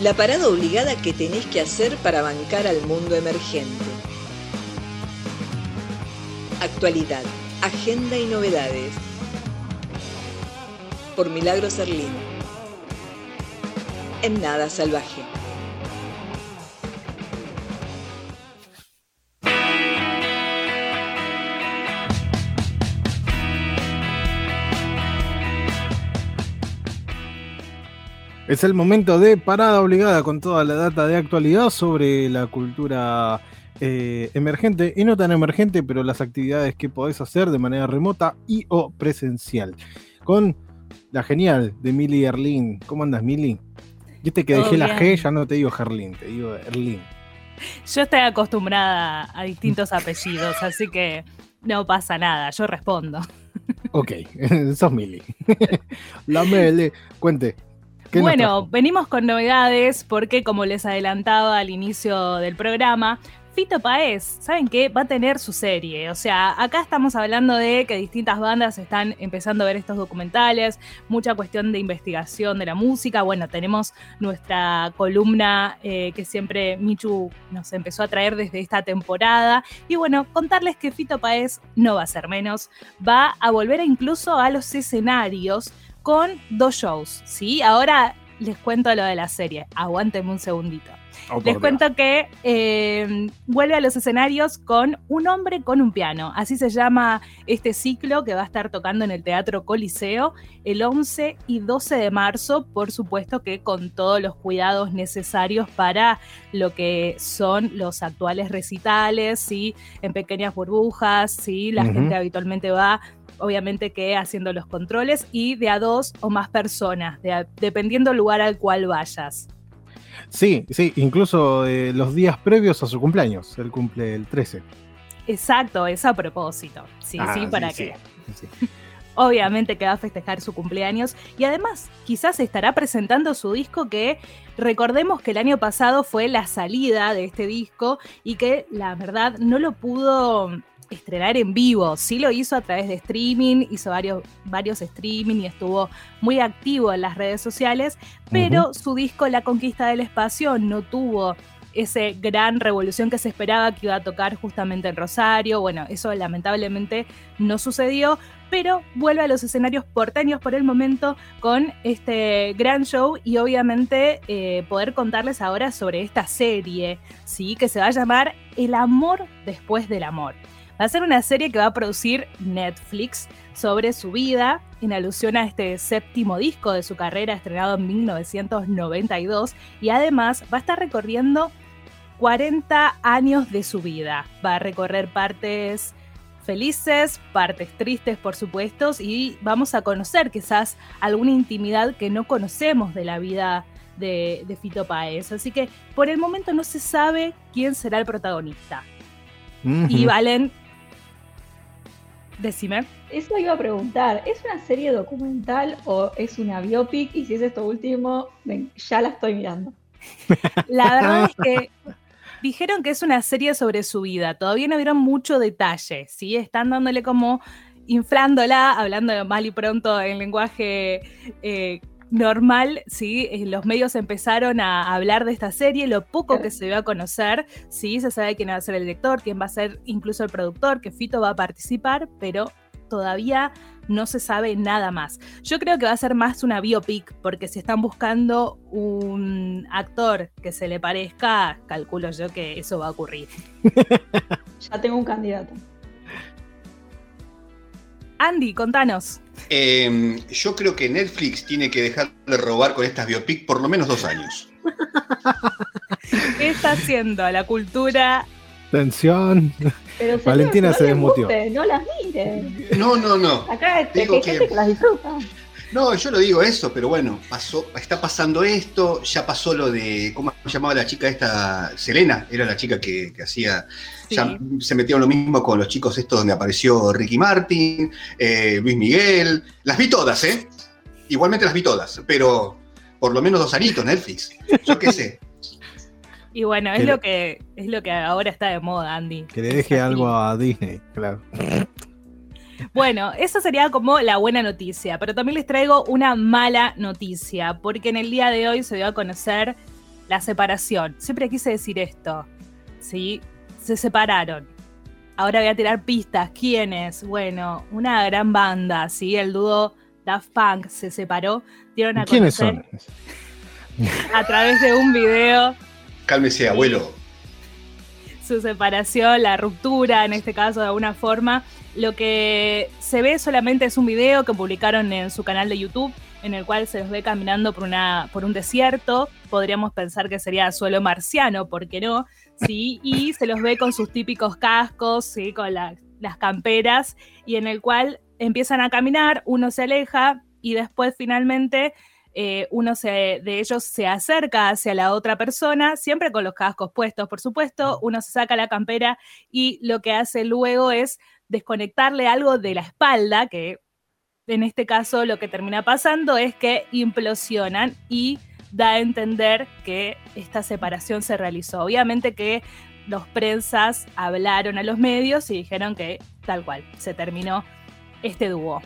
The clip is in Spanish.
La parada obligada que tenés que hacer para bancar al mundo emergente. Actualidad, agenda y novedades. Por Milagro Serlín. En nada salvaje. Es el momento de parada obligada con toda la data de actualidad sobre la cultura eh, emergente y no tan emergente, pero las actividades que podés hacer de manera remota y o presencial. Con la genial de Mili Erlin. ¿Cómo andas, Mili? Viste que dejé la G, ya no te digo Gerlin, te digo Erlin. Yo estoy acostumbrada a distintos apellidos, así que no pasa nada, yo respondo. Ok, sos Mili. la Mele, cuente, bueno, venimos con novedades porque como les adelantaba al inicio del programa, Fito Paez, ¿saben qué? Va a tener su serie. O sea, acá estamos hablando de que distintas bandas están empezando a ver estos documentales, mucha cuestión de investigación de la música. Bueno, tenemos nuestra columna eh, que siempre Michu nos empezó a traer desde esta temporada. Y bueno, contarles que Fito Paez no va a ser menos, va a volver incluso a los escenarios con dos shows, ¿sí? Ahora les cuento lo de la serie, aguántenme un segundito. Oh, les cuento que eh, vuelve a los escenarios con Un hombre con un piano. Así se llama este ciclo que va a estar tocando en el Teatro Coliseo el 11 y 12 de marzo, por supuesto que con todos los cuidados necesarios para lo que son los actuales recitales, ¿sí? en pequeñas burbujas, ¿sí? la gente habitualmente va obviamente que haciendo los controles y de a dos o más personas, dependiendo del lugar al cual vayas. Sí, sí, incluso eh, los días previos a su cumpleaños, él cumple el 13. Exacto, es a propósito. Sí, ah, sí, para qué. Obviamente que va a festejar su cumpleaños y además quizás estará presentando su disco que recordemos que el año pasado fue la salida de este disco y que la verdad no lo pudo estrenar en vivo. Sí lo hizo a través de streaming, hizo varios, varios streaming y estuvo muy activo en las redes sociales, pero su disco La Conquista del Espacio no tuvo esa gran revolución que se esperaba que iba a tocar justamente en Rosario. Bueno, eso lamentablemente no sucedió, pero vuelve a los escenarios porteños por el momento con este gran show y obviamente eh, poder contarles ahora sobre esta serie, ¿sí? que se va a llamar El amor después del amor. Va a ser una serie que va a producir Netflix sobre su vida, en alusión a este séptimo disco de su carrera estrenado en 1992, y además va a estar recorriendo 40 años de su vida. Va a recorrer partes felices, partes tristes, por supuesto, y vamos a conocer quizás alguna intimidad que no conocemos de la vida de, Fito Páez. Así que por el momento no se sabe quién será el protagonista. Y Valen Decime. Eso iba a preguntar, ¿es una serie documental o es una biopic? Y si es esto último, ya la estoy mirando. La verdad es que dijeron que es una serie sobre su vida. Todavía no vieron mucho detalle, ¿sí? Están dándole como inflándola, hablando mal y pronto en lenguaje eh, normal, ¿sí? Eh, los medios empezaron a hablar de esta serie, lo poco que se dio a conocer, ¿sí? Se sabe quién va a ser el director, quién va a ser incluso el productor, que Fito va a participar, pero todavía no se sabe nada más. Yo creo que va a ser más una biopic, porque si están buscando un actor que se le parezca, calculo yo que eso va a ocurrir. ya tengo un candidato. Andy, contanos. Em, yo creo que Netflix tiene que dejar de robar con estas biopic por lo menos dos años. ¿Qué está haciendo la cultura? Tensión. Valentina se desmutió. no las miren. No, no, no. Acá este, que, que, que las disfruta. No, yo lo digo eso, pero bueno, pasó, está pasando esto, ya pasó lo de, ¿cómo se llamaba la chica esta? Selena, era la chica que, hacía, ya se metió lo mismo con los chicos estos donde apareció Ricky Martin, eh, Luis Miguel, las vi todas, ¿eh? Igualmente las vi todas, pero por lo menos dos anitos Netflix, yo qué sé. Y bueno, es lo que es lo que ahora está de moda, Andy. Que le deje algo a Disney, claro. Bueno, esa sería como la buena noticia, pero también les traigo una mala noticia, porque en el día de hoy se dio a conocer la separación. Siempre quise decir esto. ¿sí? Se separaron. Ahora voy a tirar pistas. ¿Quiénes? Bueno, una gran banda, ¿sí? El dúo Daft Punk se separó. Dieron a ¿Quiénes son? A través de un video. Cálmese, abuelo. Su separación, la ruptura, en este caso, de alguna forma. Lo que se ve solamente es un video que publicaron en su canal de YouTube en el cual se los ve caminando por, una, por un desierto. Podríamos pensar que sería suelo marciano, ¿por qué no? Sí, y se los ve con sus típicos cascos, ¿sí? con las camperas, y en el cual empiezan a caminar, uno se aleja y después finalmente eh, uno de ellos se acerca hacia la otra persona, siempre con los cascos puestos, por supuesto, uno se saca la campera y lo que hace luego es desconectarle algo de la espalda, que en este caso lo que termina pasando es que implosionan y da a entender que esta separación se realizó. Obviamente que los prensas hablaron a los medios y dijeron que tal cual, se terminó este dúo.